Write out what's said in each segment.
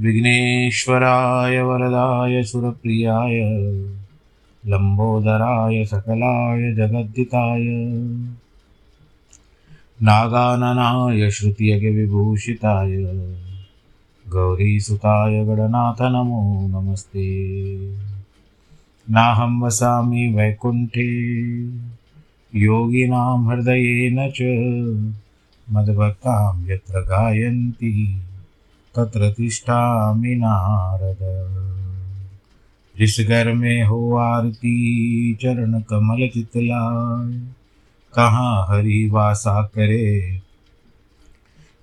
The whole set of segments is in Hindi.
विघ्नेश्वराय वरदाय सुरप्रियाय लम्बोदराय सकलाय जगद्दिताय नागाननाय श्रुतियज्ञविभूषिताय, गौरीसुताय गणनाथ नमो नमस्ते। नाहं वसामि वैकुण्ठे, योगिनां हृदयेन च, मद्भक्तां यत्र गायन्ति। तत्र तिष्ठामि नारद। जिस घर में हो आरती चरण कमल चितलाय कहाँ हरि वासा करे?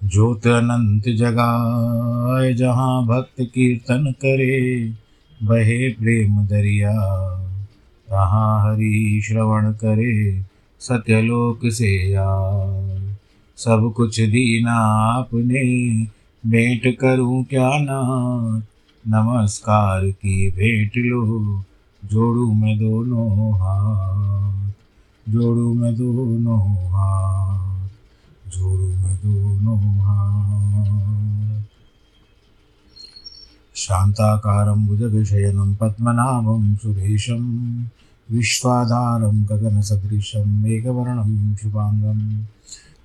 ज्योत अनंत जगाए जहाँ भक्त कीर्तन करे, बहे प्रेम दरिया। तहाँ हरि श्रवण करे, सत्यलोक से आए सब कुछ दीना आपने भेंट करूँ क्या नाथ? नमस्कार की भेंट लो, जोड़ू मैं दोनों हाथ, जोड़ू मैं दोनों हाथ, जोड़ू मैं दोनों हाथ। शान्ताकारं भुजगशयनं पद्मनाभं सुरेशं, विश्वाधारं गगनसदृशं मेघवर्णं शुभाङ्गम्।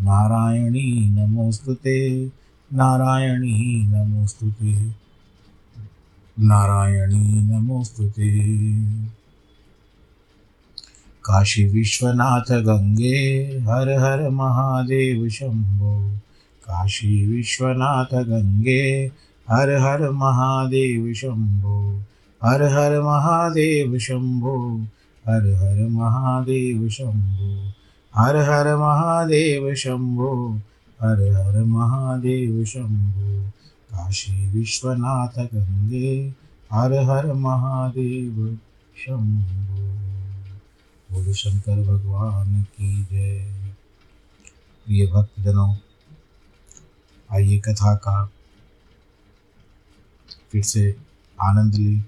नारायणी नमोस्तुते नारायणी नमोस्तुते नारायणी नमोस्तुते। काशी विश्वनाथ गंगे, हर हर महादेव शंभो। काशी विश्वनाथ गंगे, हर हर महादेव शंभो। हर हर महादेव शंभो, हर हर महादेव शंभो। हर हर महादेव शंभो, हर हर महादेव शंभो। काशी विश्वनाथ गंगे, हर हर महादेव शंभो। बोलो शंकर भगवान की जय। प्रिय भक्तजनों, आइए कथा का फिर से आनंद ली।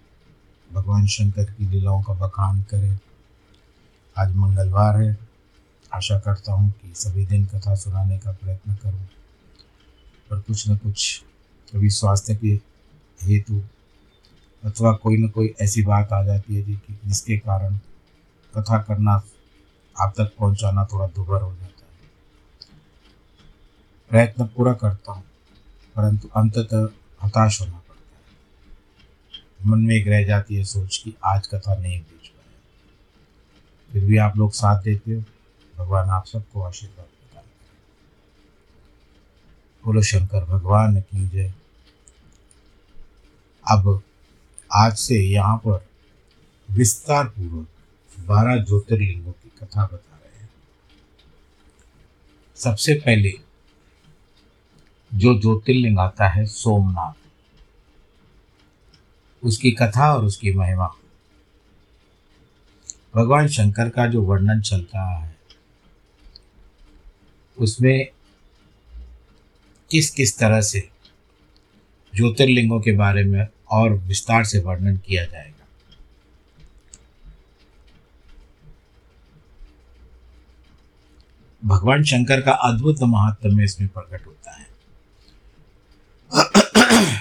भगवान शंकर की लीलाओं का बखान करें। आज मंगलवार है। आशा करता हूँ कि सभी दिन कथा सुनाने का प्रयत्न करूँ। पर कुछ न कुछ कभी स्वास्थ्य के हेतु अथवा कोई न कोई ऐसी बात आ जाती है जी कि जिसके कारण कथा करना आप तक पहुंचाना थोड़ा दुभर हो जाता है। प्रयत्न पूरा करता हूँ, परंतु अंततः हताश होना पड़ता है। मन में एक रह जाती है सोच कि आज कथा नहीं भेज पाया फिर भी आप लोग साथ देते हो? भगवान आप सबको आशीर्वाद प्रदान करें। बोलो, शंकर भगवान की जय। अब आज से यहाँ पर विस्तार पूर्वक बारह ज्योतिर्लिंगों की कथा बता रहे हैं। सबसे पहले जो ज्योतिर्लिंग आता है सोमनाथ। उसकी कथा और उसकी महिमा। भगवान शंकर का जो वर्णन चलता है उसमें किस किस तरह से ज्योतिर्लिंगों के बारे में और विस्तार से वर्णन किया जाएगा? भगवान शंकर का अद्भुत महात्म्य इसमें प्रकट होता है।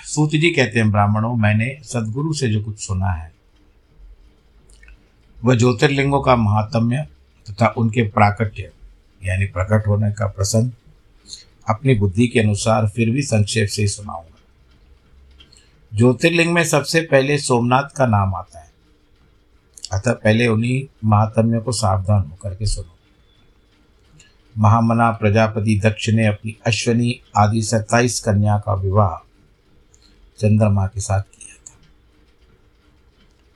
सूत जी कहते हैं, ब्राह्मणों, मैंने सदगुरु से जो कुछ सुना है, वह ज्योतिर्लिंगों का महात्म्य तथा उनके प्राकट्य यानी प्रकट होने का प्रसंग, अपनी बुद्धि के अनुसार फिर भी संक्षेप से सुनाऊँगा। ज्योतिर्लिंग में सबसे पहले सोमनाथ का नाम आता है। अतः पहले उन्हीं महात्म्यों को सावधान होकर के सुनो। महामना प्रजापति दक्ष ने अपनी अश्वनी आदि सत्ताईस कन्या का विवाह चंद्रमा के साथ किया था।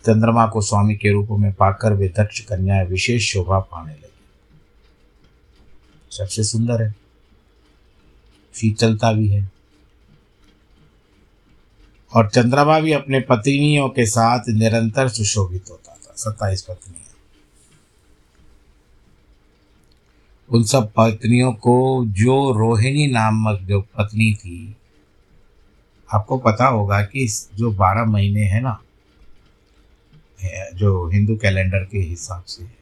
चंद्रमा को स्वामी के रूप में पाकर वे दक्ष कन्याएँ विशेष शोभा पाने लगी। सबसे सुंदर है। शीतलता भी है। और चंद्रमा भी अपने पत्नियों के साथ निरंतर सुशोभित होता था। सत्ताईस पत्नियाँ उन सब पत्नियों को जो रोहिणी नामक जो पत्नी थी, आपको पता होगा कि जो बारह महीने हैं ना, जो हिंदू कैलेंडर के हिसाब से।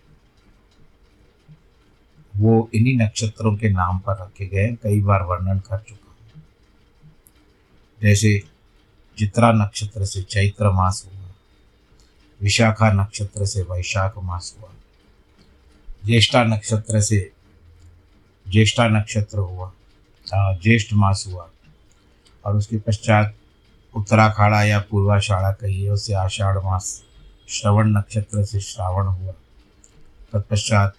वो इन्हीं नक्षत्रों के नाम पर रखे गए कई बार वर्णन कर चुका हूँ। जैसे चित्रा नक्षत्र से चैत्र मास हुआ, विशाखा नक्षत्र से वैशाख मास हुआ, ज्येष्ठा नक्षत्र से ज्येष्ठा नक्षत्र हुआ ज्येष्ठ मास हुआ, और उसके पश्चात उत्तराखाड़ा या पूर्वाषाढ़ा कहिए, उससे आषाढ़ मास, श्रवण नक्षत्र से श्रावण हुआ, तत्पश्चात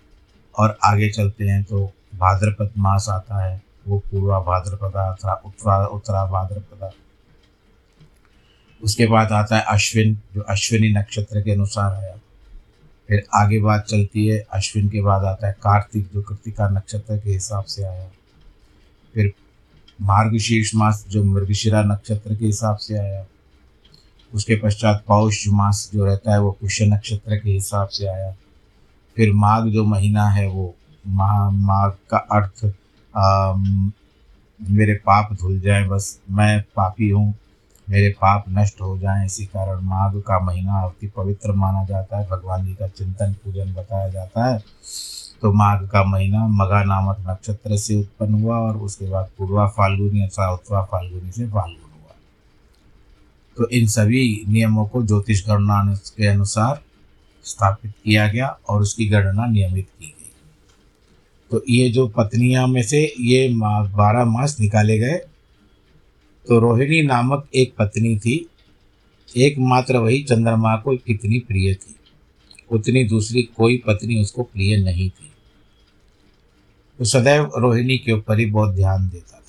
और आगे चलते हैं तो भाद्रपद मास आता है, वो पूर्वा भाद्रपदा उत्तरा उत्तरा भाद्रपदा। उसके बाद आता है अश्विन, जो अश्विनी नक्षत्र के अनुसार आया फिर आगे बात चलती है, अश्विन के बाद आता है कार्तिक, जो कृतिका नक्षत्र के हिसाब से आया। फिर मार्गशीर्ष मास, जो मृगशिरा नक्षत्र के हिसाब से आया। उसके पश्चात पौष मास जो रहता है, वो पुष्य नक्षत्र के हिसाब से आया। फिर माघ जो महीना है वो माह माघ का अर्थ आ, मेरे पाप धुल जाए बस मैं पापी हूँ मेरे पाप नष्ट हो जाएँ। इसी कारण माघ का महीना अति पवित्र माना जाता है भगवान जी का चिंतन पूजन बताया जाता है। तो माघ का महीना मगा नामक नक्षत्र से उत्पन्न हुआ और उसके बाद पूर्वा फाल्गुनी अथवा उत्तरा फाल्गुनी से फाल्गुन हुआ। तो इन सभी नियमों को ज्योतिष गणना के अनुसार स्थापित किया गया और उसकी गणना नियमित की गई। तो ये जो पत्नियाँ में से ये बारह मास निकाले गए तो रोहिणी नामक एक पत्नी थी। एकमात्र वही चंद्रमा को कितनी प्रिय थी। उतनी दूसरी कोई पत्नी उसको प्रिय नहीं थी। तो सदैव रोहिणी के ऊपर ही बहुत ध्यान देता था।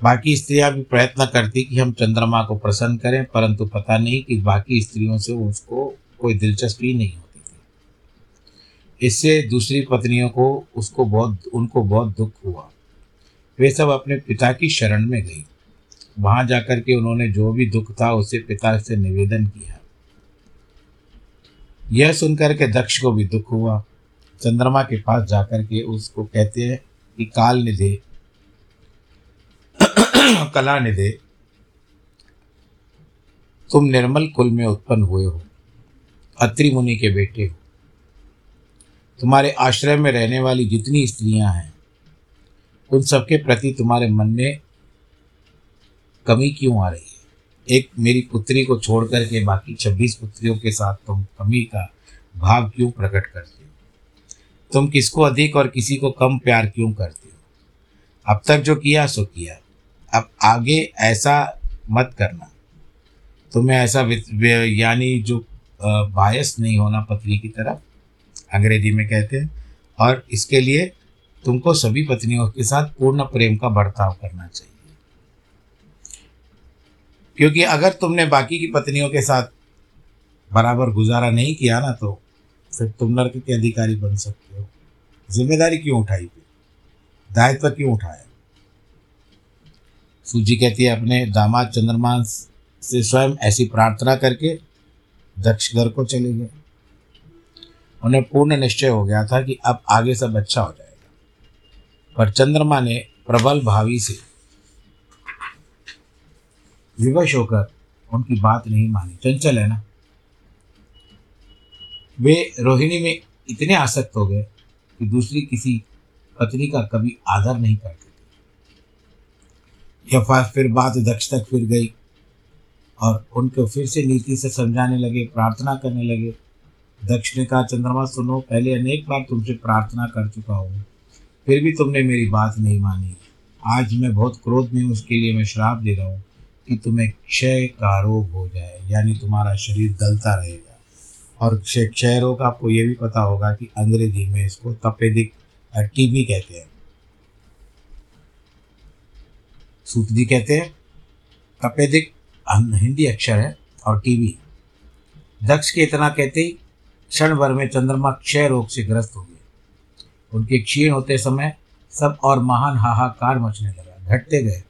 बाकी स्त्रियाँ भी प्रयत्न करती कि हम चंद्रमा को प्रसन्न करें, परंतु पता नहीं कि बाकी स्त्रियों से उसको कोई दिलचस्पी नहीं होती थी। इससे दूसरी पत्नियों को उसको बहुत, उनको बहुत दुख हुआ। वे सब अपने पिता की शरण में गई। वहाँ जाकर के उन्होंने जो भी दुख था उसे पिता से निवेदन किया। यह सुनकर के दक्ष को भी दुख हुआ। चंद्रमा के पास जाकर के उसको कहते हैं कि काल निधे कला निधे तुम निर्मल कुल में उत्पन्न हुए हो। अत्रि मुनि के बेटे हो। तुम्हारे आश्रय में रहने वाली जितनी स्त्रियाँ हैं, उन सबके प्रति तुम्हारे मन में कमी क्यों आ रही है? एक मेरी पुत्री को छोड़ करके बाकी छब्बीस पुत्रियों के साथ तुम कमी का भाव क्यों प्रकट करते हो? तुम किसको अधिक और किसी को कम प्यार क्यों करते हो? अब तक जो किया, सो किया। अब आगे ऐसा मत करना। तुम्हें ऐसा यानी जो बायस नहीं होना पत्नी की तरफ़, अंग्रेज़ी में कहते हैं। और इसके लिए तुमको सभी पत्नियों के साथ पूर्ण प्रेम का बर्ताव करना चाहिए। क्योंकि अगर तुमने बाकी की पत्नियों के साथ बराबर गुजारा नहीं किया ना तो फिर तुम नर्क के अधिकारी बन सकते हो। ज़िम्मेदारी क्यों उठाई? फिर दायित्व क्यों उठाया? सूजी कहती है, अपने दामाद चंद्रमा से स्वयं ऐसी प्रार्थना करके दक्ष घर को चले गए। उन्हें पूर्ण निश्चय हो गया था कि अब आगे सब अच्छा हो जाएगा। पर चंद्रमा ने प्रबल भावी से विवश होकर उनकी बात नहीं मानी। चंचल है ना? वे रोहिणी में इतने आसक्त हो गए कि दूसरी किसी पत्नी का कभी आदर नहीं करते थे। यह फिर बात दक्ष तक फिर गई। और उनको फिर से नीति से समझाने लगे, प्रार्थना करने लगे। दक्ष ने कहा चंद्रमा, सुनो, पहले अनेक बार तुमसे प्रार्थना कर चुका हूँ, फिर भी तुमने मेरी बात नहीं मानी। आज मैं बहुत क्रोध में हूँ, उसके लिए मैं श्राप दे रहा हूँ कि तुम्हें क्षय का रोग हो जाए, यानी तुम्हारा शरीर गलता रहेगा। और क्षय क्षय रोग, आपको ये भी पता होगा कि अंग्रेज़ी में इसको तपेदिक टीबी कहते हैं। सूतजी कहते हैं, तपेदिक हिंदी अक्षर है और टीवी दक्ष के इतना कहते ही क्षण भर में चंद्रमा क्षय रोग से ग्रस्त हो गए उनके क्षीण होते समय सब और महान हाहाकार मचने लगा, घटते गए।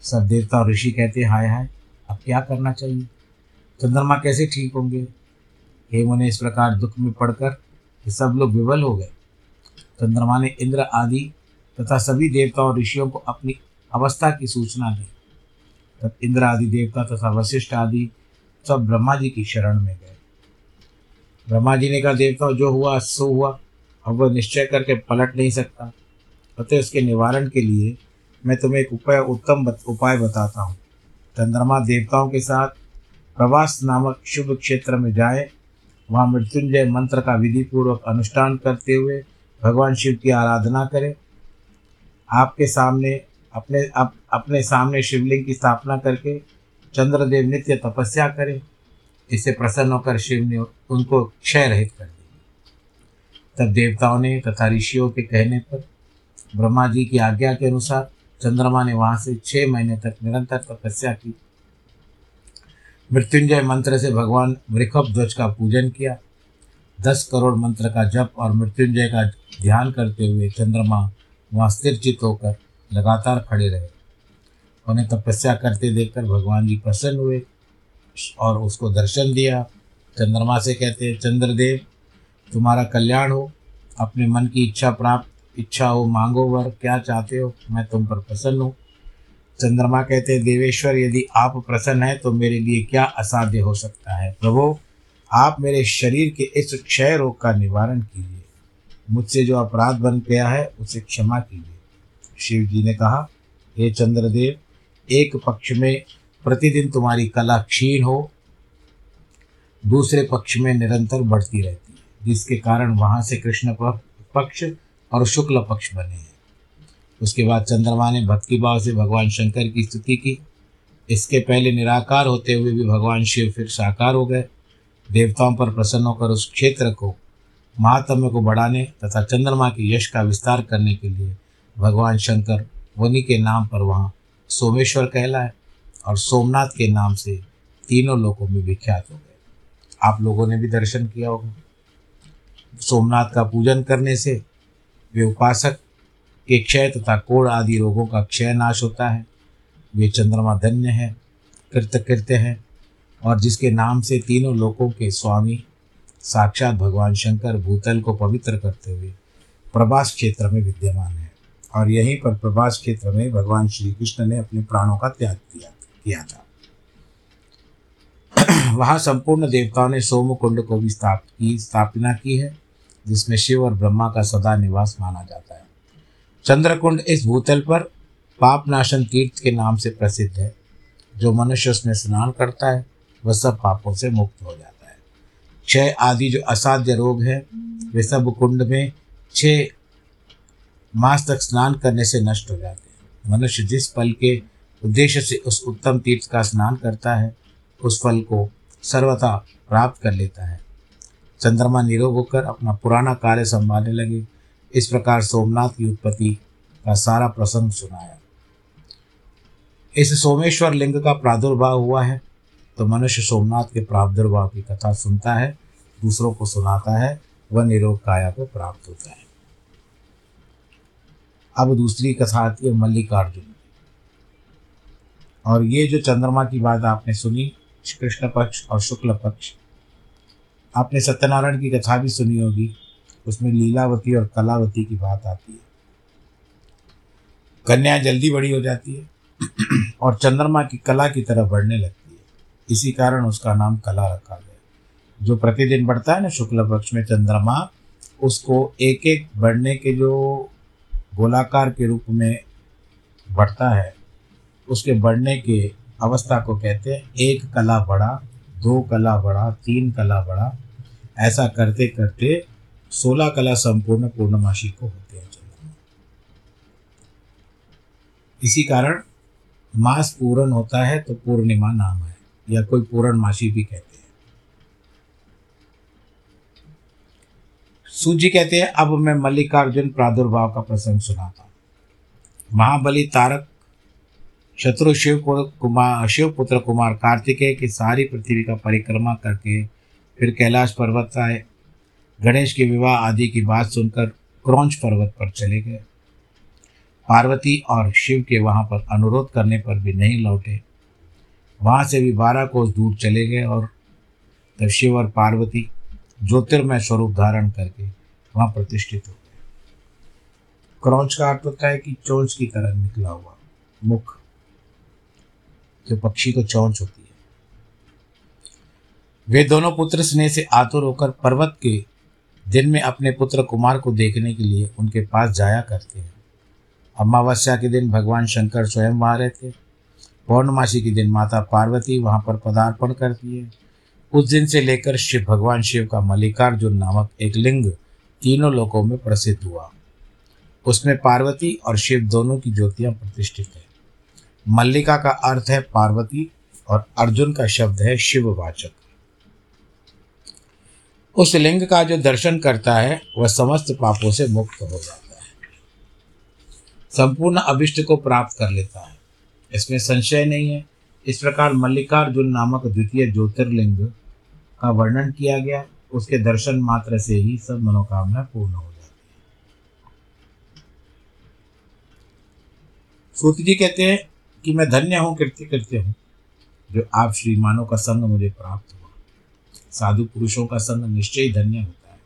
सब देवता और ऋषि कहते, हाय हाय, अब क्या करना चाहिए? चंद्रमा कैसे ठीक होंगे? हेम इस प्रकार दुख में पड़कर कि सब लोग विवल हो गए। चंद्रमा ने इंद्र आदि तथा सभी देवताओं और ऋषियों को अपनी अवस्था की सूचना दी। तब इंद्र आदि देवता तथा वशिष्ठ आदि सब ब्रह्मा जी की शरण में गए। ब्रह्मा जी ने कहा, देवता, जो हुआ, सो हुआ। अब वह निश्चय करके पलट नहीं सकता। अतः उसके निवारण के लिए मैं तुम्हें एक उपाय, उत्तम उपाय बताता हूँ। चंद्रमा देवताओं के साथ प्रवास नामक शुभ क्षेत्र में जाए। वहाँ मृत्युंजय मंत्र का विधि पूर्वक अनुष्ठान करते हुए भगवान शिव की आराधना करें। आपके सामने अपने अप, अपने सामने शिवलिंग की स्थापना करके चंद्रदेव नित्य तपस्या करें। इससे प्रसन्न होकर शिव ने उनको क्षय रहित कर दिया। तब देवताओं ने तथा ऋषियों के कहने पर ब्रह्मा जी की आज्ञा के अनुसार चंद्रमा ने वहाँ से छः महीने तक निरंतर तपस्या की। मृत्युंजय मंत्र से भगवान वृखभ ध्वज का पूजन किया। दस करोड़ मंत्र का जप और मृत्युंजय का ध्यान करते हुए चंद्रमा वहाँ स्थिरचित होकर लगातार खड़े रहे। उन्हें तपस्या करते देखकर भगवान जी प्रसन्न हुए और उसको दर्शन दिया। चंद्रमा से कहते हैं चंद्रदेव, तुम्हारा कल्याण हो। अपने मन की इच्छा प्राप्त, इच्छा हो, मांगो, वर, क्या चाहते हो, मैं तुम पर प्रसन्न हूँ। चंद्रमा कहते हैं देवेश्वर, यदि आप प्रसन्न हैं तो मेरे लिए क्या असाध्य हो सकता है? प्रभु, आप मेरे शरीर के इस क्षय रोग का निवारण कीजिए। मुझसे जो अपराध बन गया है, उसे क्षमा कीजिए। शिव जी ने कहा, हे चंद्रदेव, एक पक्ष में प्रतिदिन तुम्हारी कला क्षीण हो, दूसरे पक्ष में निरंतर बढ़ती रहती है, जिसके कारण वहाँ से कृष्ण पक्ष और शुक्ल पक्ष बने हैं। उसके बाद चंद्रमा ने भक्ति भाव से भगवान शंकर की स्तुति की। इसके पहले निराकार होते हुए भी भगवान शिव फिर साकार हो गए। देवताओं पर प्रसन्न होकर उस क्षेत्र को, महात्म्य को बढ़ाने तथा चंद्रमा के यश का विस्तार करने के लिए भगवान शंकर वनी के नाम पर वहाँ सोमेश्वर कहलाए और सोमनाथ के नाम से तीनों लोगों में विख्यात हो गए। आप लोगों ने भी दर्शन किया होगा। सोमनाथ का पूजन करने से वे उपासक के क्षय तथा कोड़ आदि रोगों का क्षय नाश होता है। वे चंद्रमा धन्य है कृत कृत्य हैं और जिसके नाम से तीनों लोकों के स्वामी साक्षात भगवान शंकर भूतल को पवित्र करते हुए प्रभास क्षेत्र में विद्यमान है। और यहीं पर प्रभास क्षेत्र में भगवान श्री कृष्ण ने अपने प्राणों का त्याग किया किया था। वहाँ संपूर्ण देवताओं ने सोम कुंड को भी स्थाप, की, स्थापना की है, जिसमें शिव और ब्रह्मा का सदा निवास माना जाता है। चंद्रकुंड इस भूतल पर पापनाशन तीर्थ के नाम से प्रसिद्ध है, जो मनुष्य उसमें स्नान करता है, वह सब पापों से मुक्त हो जाता है। क्षय आदि जो असाध्य रोग है, वे सब कुंड में छः मास तक स्नान करने से नष्ट हो जाते हैं। मनुष्य जिस पल के उद्देश्य से उस उत्तम तीर्थ का स्नान करता है, उस फल को सर्वथा प्राप्त कर लेता है। चंद्रमा निरोग होकर अपना पुराना कार्य संभालने लगे। इस प्रकार सोमनाथ की उत्पत्ति का सारा प्रसंग सुनाया। इस सोमेश्वर लिंग का प्रादुर्भाव हुआ है तो मनुष्य सोमनाथ के प्रादुर्भाव की कथा सुनता है, दूसरों को सुनाता है, वह निरोग काया को प्राप्त होता है। अब दूसरी कथा आती है मल्लिकार्जुन और ये जो चंद्रमा की बात आपने सुनी कृष्ण पक्ष और शुक्ल पक्ष, आपने सत्यनारायण की कथा भी सुनी होगी, उसमें लीलावती और कलावती की बात आती है। कन्या जल्दी बड़ी हो जाती है और चंद्रमा की कला की तरफ़ बढ़ने लगती है। इसी कारण उसका नाम कला रखा गया जो प्रतिदिन बढ़ता है ना शुक्ल पक्ष में चंद्रमा, उसको एक एक बढ़ने के जो गोलाकार के रूप में बढ़ता है। उसके बढ़ने के अवस्था को कहते हैं, एक कला बढ़ा, दो कला बढ़ा, तीन कला बढ़ा। ऐसा करते करते सोलह कला संपूर्ण पूर्णमासी को होते हैं चंद्रमा। इसी कारण मास पूर्ण होता है तो पूर्णिमा नाम है, या कोई पूर्णमासी भी कहते हैं। सूजी कहते हैं, अब मैं मल्लिकार्जुन प्रादुर्भाव का प्रसंग सुनाता हूँ। महाबली तारक, शत्रु शिव कुमार शिवपुत्र कुमार कार्तिकेय की सारी पृथ्वी का परिक्रमा करके फिर कैलाश पर्वत आए। गणेश के विवाह आदि की बात सुनकर क्रौंच पर्वत पर चले गए। पार्वती और शिव के वहाँ पर अनुरोध करने पर भी नहीं लौटे। वहाँ से भी बारह कोस दूर चले गए और तब शिव और पार्वती ज्योतिर्मय स्वरूप धारण करके वहाँ प्रतिष्ठित हो। गए क्रौच का अर्थ होता है कि चोंच की तरह निकला हुआ मुख, जो पक्षी को चौंच होती है। वे दोनों पुत्र स्नेह से आतुर होकर पर्वत के दिन में अपने पुत्र कुमार को देखने के लिए उनके पास जाया करते हैं। अमावस्या के दिन भगवान शंकर स्वयं वहाँ रहते पौर्णमासी के दिन माता पार्वती वहाँ पर पदार्पण करती है। उस दिन से लेकर शिव भगवान शिव का मल्लिकार्जुन नामक एक लिंग तीनों लोकों में प्रसिद्ध हुआ। उसमें पार्वती और शिव दोनों की ज्योतियाँ प्रतिष्ठित है। मल्लिका का अर्थ है पार्वती और अर्जुन का शब्द है शिववाचक। उस लिंग का जो दर्शन करता है, वह समस्त पापों से मुक्त हो जाता है। संपूर्ण अभिष्ट को प्राप्त कर लेता है। इसमें संशय नहीं है। इस प्रकार मल्लिकार्जुन नामक द्वितीय ज्योतिर्लिंग का वर्णन किया गया, उसके दर्शन मात्र से ही सब मनोकामना पूर्ण हो जाती है। सूत जी कहते हैं कि मैं धन्य हूँ कृत्य कृत्य हूँ, जो आप श्रीमानों का संग मुझे प्राप्त हुआ। साधु पुरुषों का संग निश्चय धन्य होता है।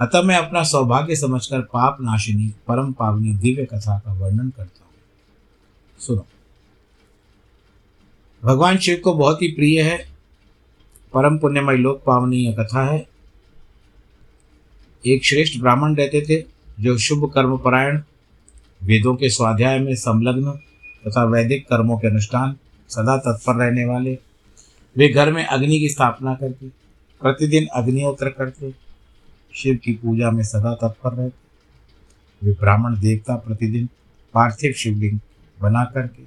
अतः मैं अपना सौभाग्य समझकर पाप नाशिनी, परम पावनी दिव्य कथा का वर्णन करता हूँ। सुनो। भगवान शिव को बहुत ही प्रिय है। परम पुण्यमय लोक पावनीय कथा है। एक श्रेष्ठ ब्राह्मण रहते थे, जो शुभ कर्म परायण, वेदों के स्वाध्याय में संलग्न तथा वैदिक कर्मों के अनुष्ठान सदा तत्पर रहने वाले। वे घर में अग्नि की स्थापना करके प्रतिदिन अग्निहोत्र करते, शिव की पूजा में सदा तत्पर रहते। वे ब्राह्मण देवता प्रतिदिन पार्थिव शिवलिंग बना करके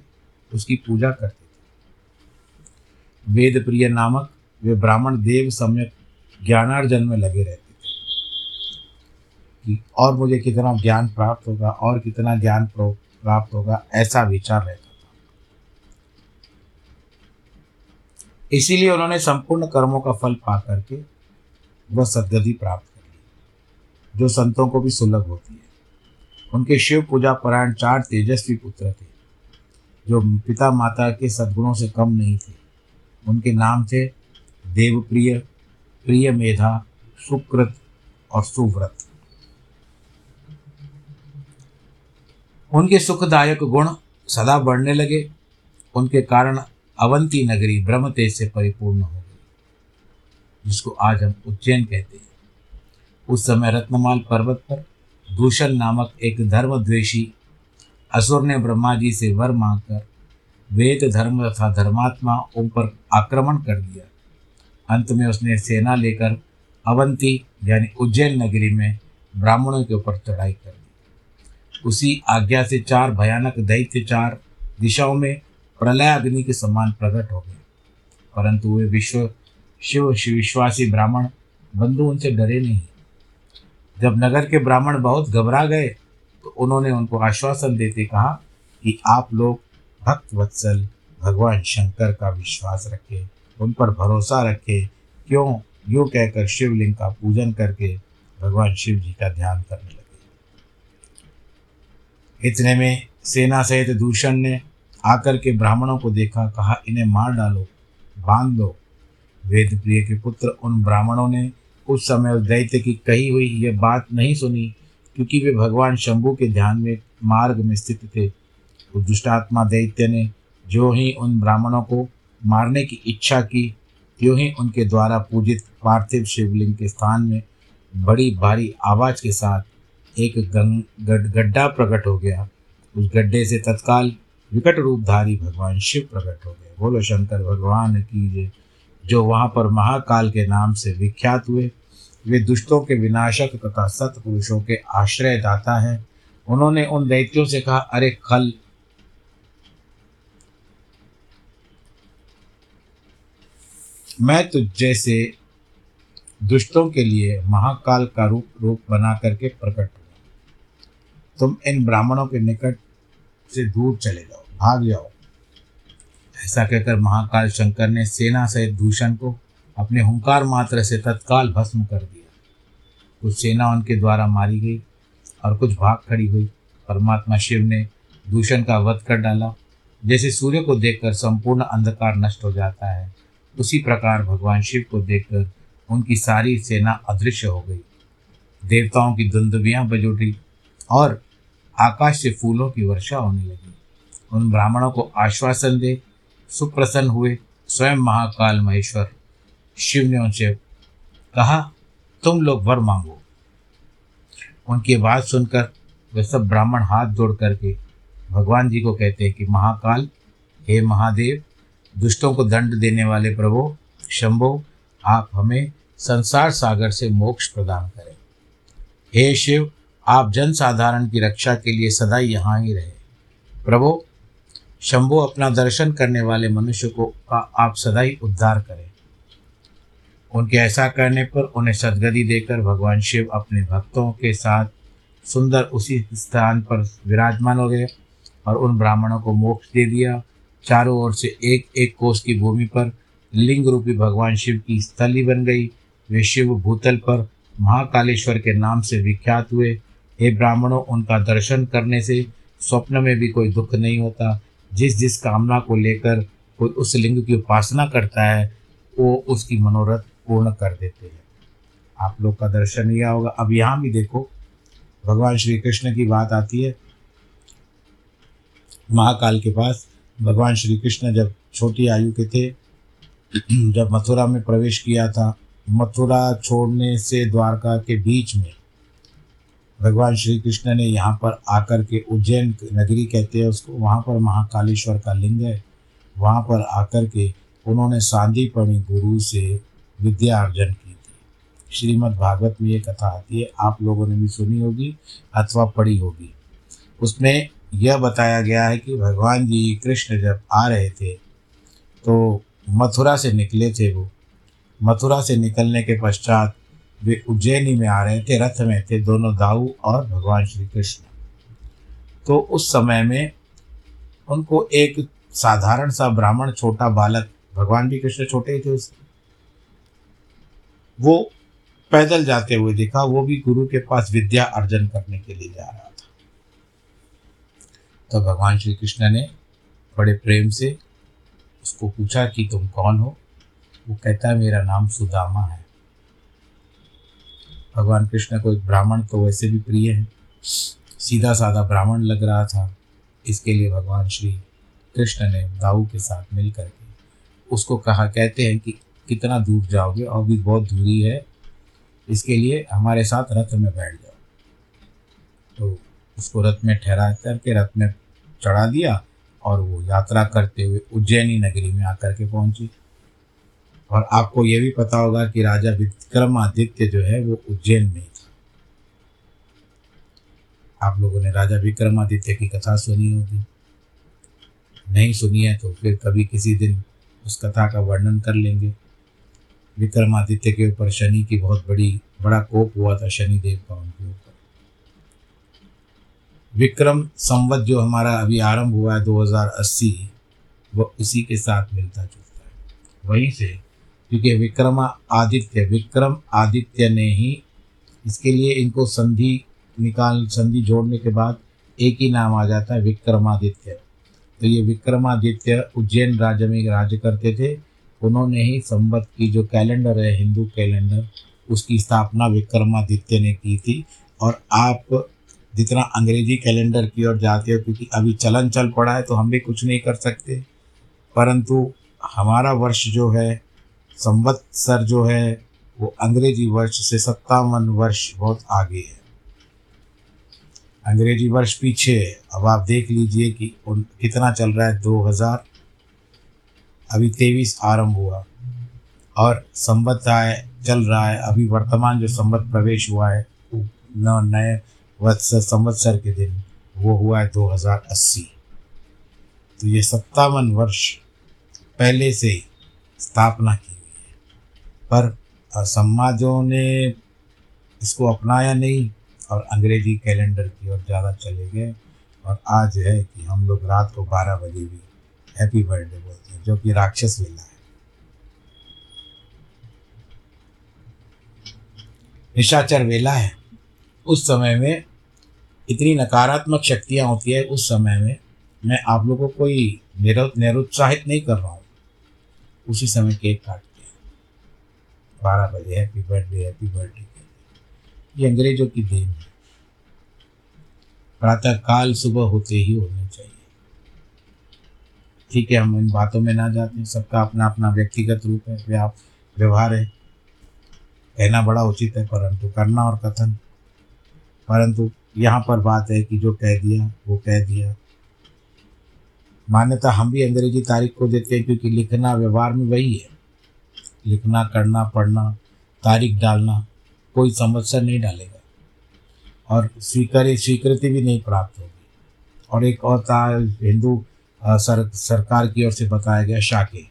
उसकी पूजा करते थे। वेद प्रिय नामक वे ब्राह्मण देव सम्यक ज्ञानार्जन में लगे रहते थे। कि और मुझे कितना ज्ञान प्राप्त होगा, और कितना ज्ञान प्राप्त होगा, ऐसा विचार रहता था। इसीलिए उन्होंने संपूर्ण कर्मों का फल पा करके वह सदगति प्राप्त कर ली, जो संतों को भी सुलभ होती है। उनके शिव पूजा परायण चार तेजस्वी पुत्र थे, जो पिता माता के सद्गुणों से कम नहीं थे। उनके नाम थे देवप्रिय, प्रिय मेधा, सुकृत और सुव्रत। उनके सुखदायक गुण सदा बढ़ने लगे। उनके कारण अवंती नगरी ब्रह्म तेज से परिपूर्ण हो गई, जिसको आज हम उज्जैन कहते हैं। उस समय रत्नमाल पर्वत पर दूषण नामक एक धर्मद्वेषी असुर ने ब्रह्मा जी से वर मांगकर वेद धर्म तथा धर्मात्मा उन पर आक्रमण कर दिया। अंत में उसने सेना लेकर अवंती यानी उज्जैन नगरी में ब्राह्मणों के ऊपर चढ़ाई कर दी। उसी आज्ञा से चार भयानक दैत्य चार दिशाओं में प्रलय अग्नि के समान प्रकट हो गए। परंतु वे विश्व, शिव, विश्वासी ब्राह्मण बंधु उनसे डरे नहीं। जब नगर के ब्राह्मण बहुत घबरा गए तो उन्होंने उनको आश्वासन देते कहा कि आप लोग भक्त वत्सल भगवान शंकर का विश्वास रखें। उन पर भरोसा रखे, क्यों? यूँ कहकर शिवलिंग का पूजन करके भगवान शिव जी का ध्यान करने लगे। इतने में सेना सहित दूषण ने आकर के ब्राह्मणों को देखा, कहा, इन्हें मार डालो, बाँध दो। वेद प्रिय के पुत्र उन ब्राह्मणों ने उस समय उस दैत्य की कही हुई यह बात नहीं सुनी, क्योंकि वे भगवान शंभु के ध्यान में मार्ग में स्थित थे। उस दुष्टात्मा दैत्य ने जो ही उन ब्राह्मणों को मारने की इच्छा की त्यों ही उनके द्वारा पूजित पार्थिव शिवलिंग के स्थान में बड़ी भारी आवाज़ के साथ एक गंग गड्ढा प्रकट हो गया। उस गड्ढे से तत्काल विकट रूपधारी भगवान शिव प्रकट हो गए। बोलो, शंकर, भगवान की जय। जो वहाँ पर महाकाल के नाम से विख्यात हुए, वे दुष्टों के विनाशक तथा सत्पुरुषों के आश्रयदाता हैं। उन्होंने उन दैत्यों से कहा, अरे, खल मैं तुझ जैसे दुष्टों के लिए महाकाल का रूप रूप बना करके प्रकट हुआ। तुम इन ब्राह्मणों के निकट से दूर चले जाओ, भाग जाओ। ऐसा कहकर महाकाल शंकर ने सेना सहित दूषण को अपने हुंकार मात्र से तत्काल भस्म कर दिया। कुछ सेना उनके द्वारा मारी गई और कुछ भाग खड़ी हुई। परमात्मा शिव ने दूषण का वध कर डाला, जैसे सूर्य को देखकर संपूर्ण अंधकार नष्ट हो जाता है। उसी प्रकार भगवान शिव को देखकर उनकी सारी सेना अदृश्य हो गई। देवताओं की दुंदबियाँ बज उठी और आकाश से फूलों की वर्षा होने लगी। उन ब्राह्मणों को आश्वासन दे, सुप्रसन्न हुए, स्वयं महाकाल महेश्वर, शिव ने उनसे कहा, तुम लोग वर मांगो। उनकी बात सुनकर वे सब ब्राह्मण हाथ जोड़ करके भगवान जी को कहते हैं कि, महाकाल, हे महादेव दुष्टों को दंड देने वाले प्रभो, शंभो, आप हमें संसार सागर से मोक्ष प्रदान करें। हे शिव, आप जन साधारण की रक्षा के लिए सदा यहाँ ही रहे। प्रभो, शंभो अपना दर्शन करने वाले मनुष्य को का आप सदा ही उद्धार करें। उनके ऐसा करने पर उन्हें सदगति देकर भगवान शिव अपने भक्तों के साथ सुंदर उसी स्थान पर विराजमान हो गए और उन ब्राह्मणों को मोक्ष दे दिया चारों ओर से एक एक कोष की भूमि पर लिंग रूपी भगवान शिव की स्थली बन गई। वे शिव भूतल पर महाकालेश्वर के नाम से विख्यात हुए। हे ब्राह्मणों, उनका दर्शन करने से स्वप्न में भी कोई दुख नहीं होता। जिस जिस कामना को लेकर कोई उस लिंग की उपासना करता है, वो उसकी मनोरथ पूर्ण कर देते हैं। आप लोग का दर्शन लिया होगा। अब यहाँ भी देखो, भगवान श्री कृष्ण की बात आती है। महाकाल के पास भगवान श्री कृष्ण जब छोटी आयु के थे, जब मथुरा में प्रवेश किया था, मथुरा छोड़ने से द्वारका के बीच में भगवान श्री कृष्ण ने यहाँ पर आकर के उज्जैन नगरी कहते हैं उसको, वहाँ पर महाकालेश्वर का लिंग है। वहाँ पर आकर के उन्होंने सांदीपणी गुरु से विद्या अर्जन की थी। श्रीमद् भागवत में ये कथा आती है, आप लोगों ने भी सुनी होगी अथवा पढ़ी होगी। उसमें यह बताया गया है कि भगवान जी कृष्ण जब आ रहे थे तो मथुरा से निकले थे वो। मथुरा से निकलने के पश्चात वे उज्जैनी में आ रहे थे, रथ में थे दोनों दाऊ और भगवान श्री कृष्ण। तो उस समय में उनको एक साधारण सा ब्राह्मण छोटा बालक, भगवान भी कृष्ण छोटे थे उस वो पैदल जाते हुए देखा, वो भी गुरु के पास विद्या अर्जन करने के लिए जा रहा था। तो भगवान श्री कृष्ण ने बड़े प्रेम से उसको पूछा कि तुम कौन हो? वो कहता है, मेरा नाम सुदामा है। भगवान कृष्ण को एक ब्राह्मण तो वैसे भी प्रिय है। सीधा साधा ब्राह्मण लग रहा था। इसके लिए भगवान श्री कृष्ण ने दाऊ के साथ मिल करके उसको कहा, कहते हैं कि कितना दूर जाओगे? और भी बहुत दूरी है। इसके लिए हमारे साथ रथ में बैठ जाओ। तो उसको रथ में ठहरा करके, रथ में चढ़ा दिया और वो यात्रा करते हुए उज्जैनी नगरी में आकर के पहुँची। और आपको ये भी पता होगा कि राजा विक्रमादित्य जो है वो उज्जैन में था। आप लोगों ने राजा विक्रमादित्य की कथा सुनी होगी। नहीं सुनी है तो फिर कभी किसी दिन उस कथा का वर्णन कर लेंगे। विक्रमादित्य के ऊपर शनि की बहुत बड़ी, बड़ा कोप हुआ था शनि देव का उनके ऊपर। विक्रम संवत जो हमारा अभी आरंभ हुआ है 2080 वो उसी के साथ मिलता जुलता है। वहीं से, क्योंकि विक्रमा आदित्य, विक्रम आदित्य ने ही इसके लिए इनको संधि निकाल, संधि जोड़ने के बाद एक ही नाम आ जाता है विक्रमादित्य। तो ये विक्रमादित्य उज्जैन राज्य में राज्य करते थे। उन्होंने ही संवत की जो कैलेंडर है, हिंदू कैलेंडर, उसकी स्थापना विक्रमादित्य ने की थी। और आप जितना अंग्रेज़ी कैलेंडर की ओर जाते हो, क्योंकि अभी चलन चल पड़ा है तो हम भी कुछ नहीं कर सकते। परंतु हमारा वर्ष जो है, संवत्सर जो है, वो अंग्रेज़ी वर्ष से सत्तावन वर्ष बहुत आगे है। अंग्रेज़ी वर्ष पीछे है। अब आप देख लीजिए कि उन, कितना चल रहा है दो हज़ार। अभी तेईस आरंभ हुआ। और संवत आए, चल रहा है। अभी वर्तमान जो संवत प्रवेश हुआ है नए वत्स संवत्सर के दिन, वो हुआ है 2080 तो ये सत्तावन वर्ष पहले से ही स्थापना की हुई है। पर समाजों ने इसको अपनाया नहीं और अंग्रेज़ी कैलेंडर की ओर ज़्यादा चले गए। और आज है कि हम लोग रात को बारह बजे भी हैप्पी बर्थडे बोलते हैं, जो कि राक्षस वेला है। निशाचर वेला है। उस समय में इतनी नकारात्मक शक्तियाँ होती है, उस समय में मैं आप लोगों को कोई निरुत्साहित नहीं कर रहा हूँ। उसी समय केक काटते हैं बारह बजे हैप्पी बर्थडे हैप्पी बर्थडे कहते ये अंग्रेज़ों की देन है। प्रातः काल सुबह होते ही होने चाहिए। ठीक है, हम इन बातों में ना जाते सबका अपना अपना व्यक्तिगत रूप है व्यवहार है। कहना बड़ा उचित है, परंतु करना और कथन परंतु यहाँ पर बात है कि जो कह दिया वो कह दिया। मान्यता हम भी अंग्रेज़ी तारीख को देते हैं क्योंकि लिखना व्यवहार में वही है। लिखना करना पढ़ना तारीख डालना कोई समस्या नहीं डालेगा। और स्वीकार स्वीकृति भी नहीं प्राप्त होगी। और एक और हिंदू सर, सरकार की ओर से बताया गया शाके।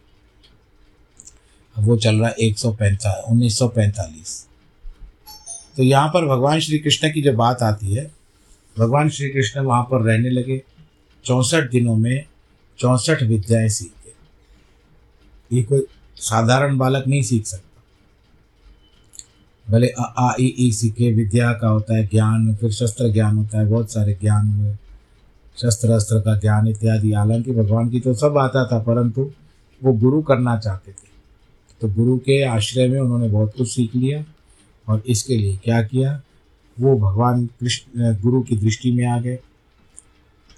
वो चल रहा है एक सौ पैंता उन्नीस सौ पैंतालीस। तो यहाँ पर भगवान श्री कृष्ण की जब बात आती है भगवान श्री कृष्ण वहाँ पर रहने लगे। चौंसठ दिनों में चौंसठ विद्याएँ सीखे। ये कोई साधारण बालक नहीं सीख सकता। भले आ, आ ई ई सीखे विद्या का होता है ज्ञान फिर शस्त्र ज्ञान होता है बहुत सारे ज्ञान हुए। शस्त्र अस्त्र का ज्ञान इत्यादि। हालाँकि भगवान की तो सब आता था परंतु वो गुरु करना चाहते थे। तो गुरु के आश्रय में उन्होंने बहुत कुछ सीख लिया। और इसके लिए क्या किया? वो भगवान कृष्ण गुरु की दृष्टि में आ गए।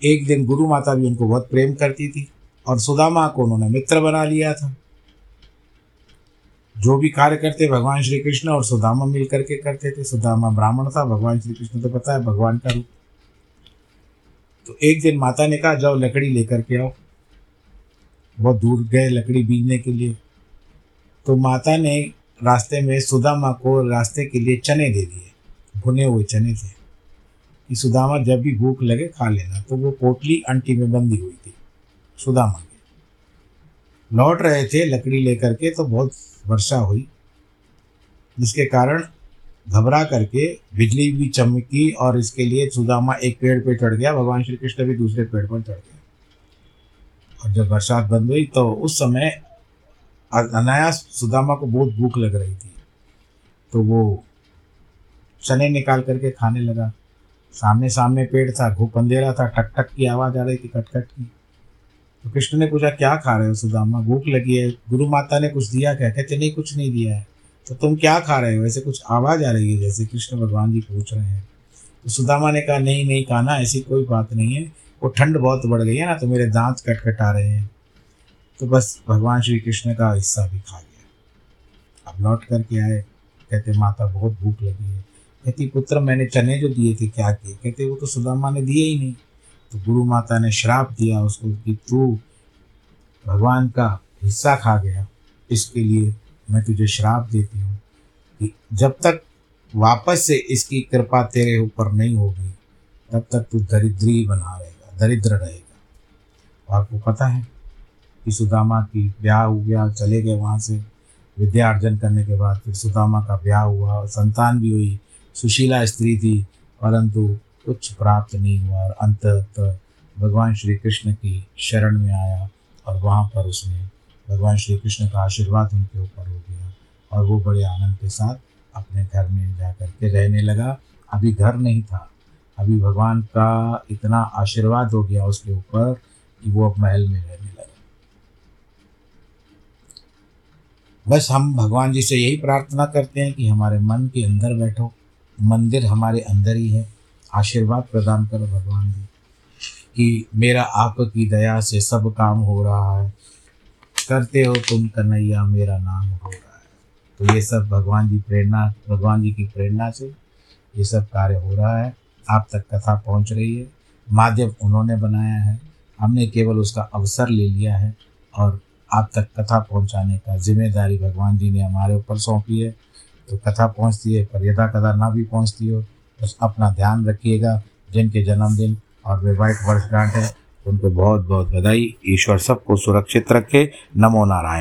एक दिन गुरु माता भी उनको बहुत प्रेम करती थी और सुदामा को उन्होंने मित्र बना लिया था। जो भी कार्य करते, भगवान श्री कृष्ण और सुदामा मिल करके करते थे। सुदामा ब्राह्मण था, भगवान श्री कृष्ण तो पता है भगवान का रूप। तो एक दिन माता ने कहा, जाओ लकड़ी लेकर के आओ। बहुत दूर गए लकड़ी बीजने के लिए। तो माता ने रास्ते में सुदामा को रास्ते के लिए चने दे दिए। भुने हुए चने थे। कि सुदामा जब भी भूख लगे खा लेना तो वो पोटली अंटी में बंधी हुई थी, सुदामा के। लौट रहे थे लकड़ी लेकर के तो बहुत वर्षा हुई, जिसके कारण घबरा करके बिजली भी चमकी और इसके लिए सुदामा एक पेड़ पे चढ़ गया, भगवान श्री कृष्ण भी दूसरे पेड़ पर चढ़ गए और जब बरसात बंद हुई तो उस समय अनायास सुदामा को बहुत भूख लग रही थी। तो वो चने निकाल करके खाने लगा। सामने सामने पेड़ था घूप अंधेरा था टक टक की आवाज़ आ रही थी कटकट की। तो कृष्ण ने पूछा, क्या खा रहे हो सुदामा? भूख लगी है। गुरु माता ने कुछ दिया क्या? कहते, नहीं, कुछ नहीं दिया है। तो तुम क्या खा रहे हो? ऐसे कुछ आवाज़ आ रही है जैसे कृष्ण भगवान जी पूछ रहे हैं। तो सुदामा ने कहा, नहीं नहीं, खाना ऐसी कोई बात नहीं है। वो ठंड बहुत बढ़ गई है ना तो मेरे दांत कटकट आ रहे हैं। तो बस भगवान श्री कृष्ण का हिस्सा भी खा गया अब लौट करके आए, कहते, माता, बहुत भूख लगी है। कहती, पुत्र, मैंने चने जो दिए थे, क्या किए? कहते, वो तो सुदामा ने दिए ही नहीं। तो गुरु माता ने श्राप दिया उसको कि तू भगवान का हिस्सा खा गया। इसके लिए मैं तुझे श्राप देती हूँ कि जब तक वापस से इसकी कृपा तेरे ऊपर नहीं होगी, तब तक तू दरिद्री बना रहेगा, दरिद्र रहेगा। आपको पता है कि सुदामा की ब्याह हो गया, चले गए वहाँ से। विद्या अर्जन करने के बाद फिर सुदामा का ब्याह हुआ संतान भी हुई। सुशीला स्त्री थी, परंतु कुछ प्राप्त नहीं हुआ और अंत भगवान श्री कृष्ण की शरण में आया और वहाँ पर उसने भगवान श्री कृष्ण का आशीर्वाद उनके ऊपर हो गया और वो बड़े आनंद के साथ अपने घर में जा कर के रहने लगा। अभी घर नहीं था। अभी भगवान का इतना आशीर्वाद हो गया उसके ऊपर कि वो अब महल में रहने लगा। बस हम भगवान जी से यही प्रार्थना करते हैं कि हमारे मन के अंदर बैठो। मंदिर हमारे अंदर ही है। आशीर्वाद प्रदान करो भगवान जी। कि मेरा आपकी दया से सब काम हो रहा है। करते हो तुम कन्हैया, मेरा नाम हो रहा है। तो ये सब भगवान जी प्रेरणा, भगवान जी की प्रेरणा से ये सब कार्य हो रहा है। आप तक कथा पहुँच रही है। माध्यम उन्होंने बनाया है। हमने केवल उसका अवसर ले लिया है और आप तक कथा पहुँचाने का ज़िम्मेदारी भगवान जी ने हमारे ऊपर सौंपी है। तो कथा पहुँचती है, पर यदा कदा ना भी पहुँचती हो, बस अपना ध्यान रखिएगा। जिनके जन्मदिन और वैवाहिक वर्षगांठ है, उनको बहुत बहुत बधाई। ईश्वर सबको सुरक्षित रखे। नमो नारायण।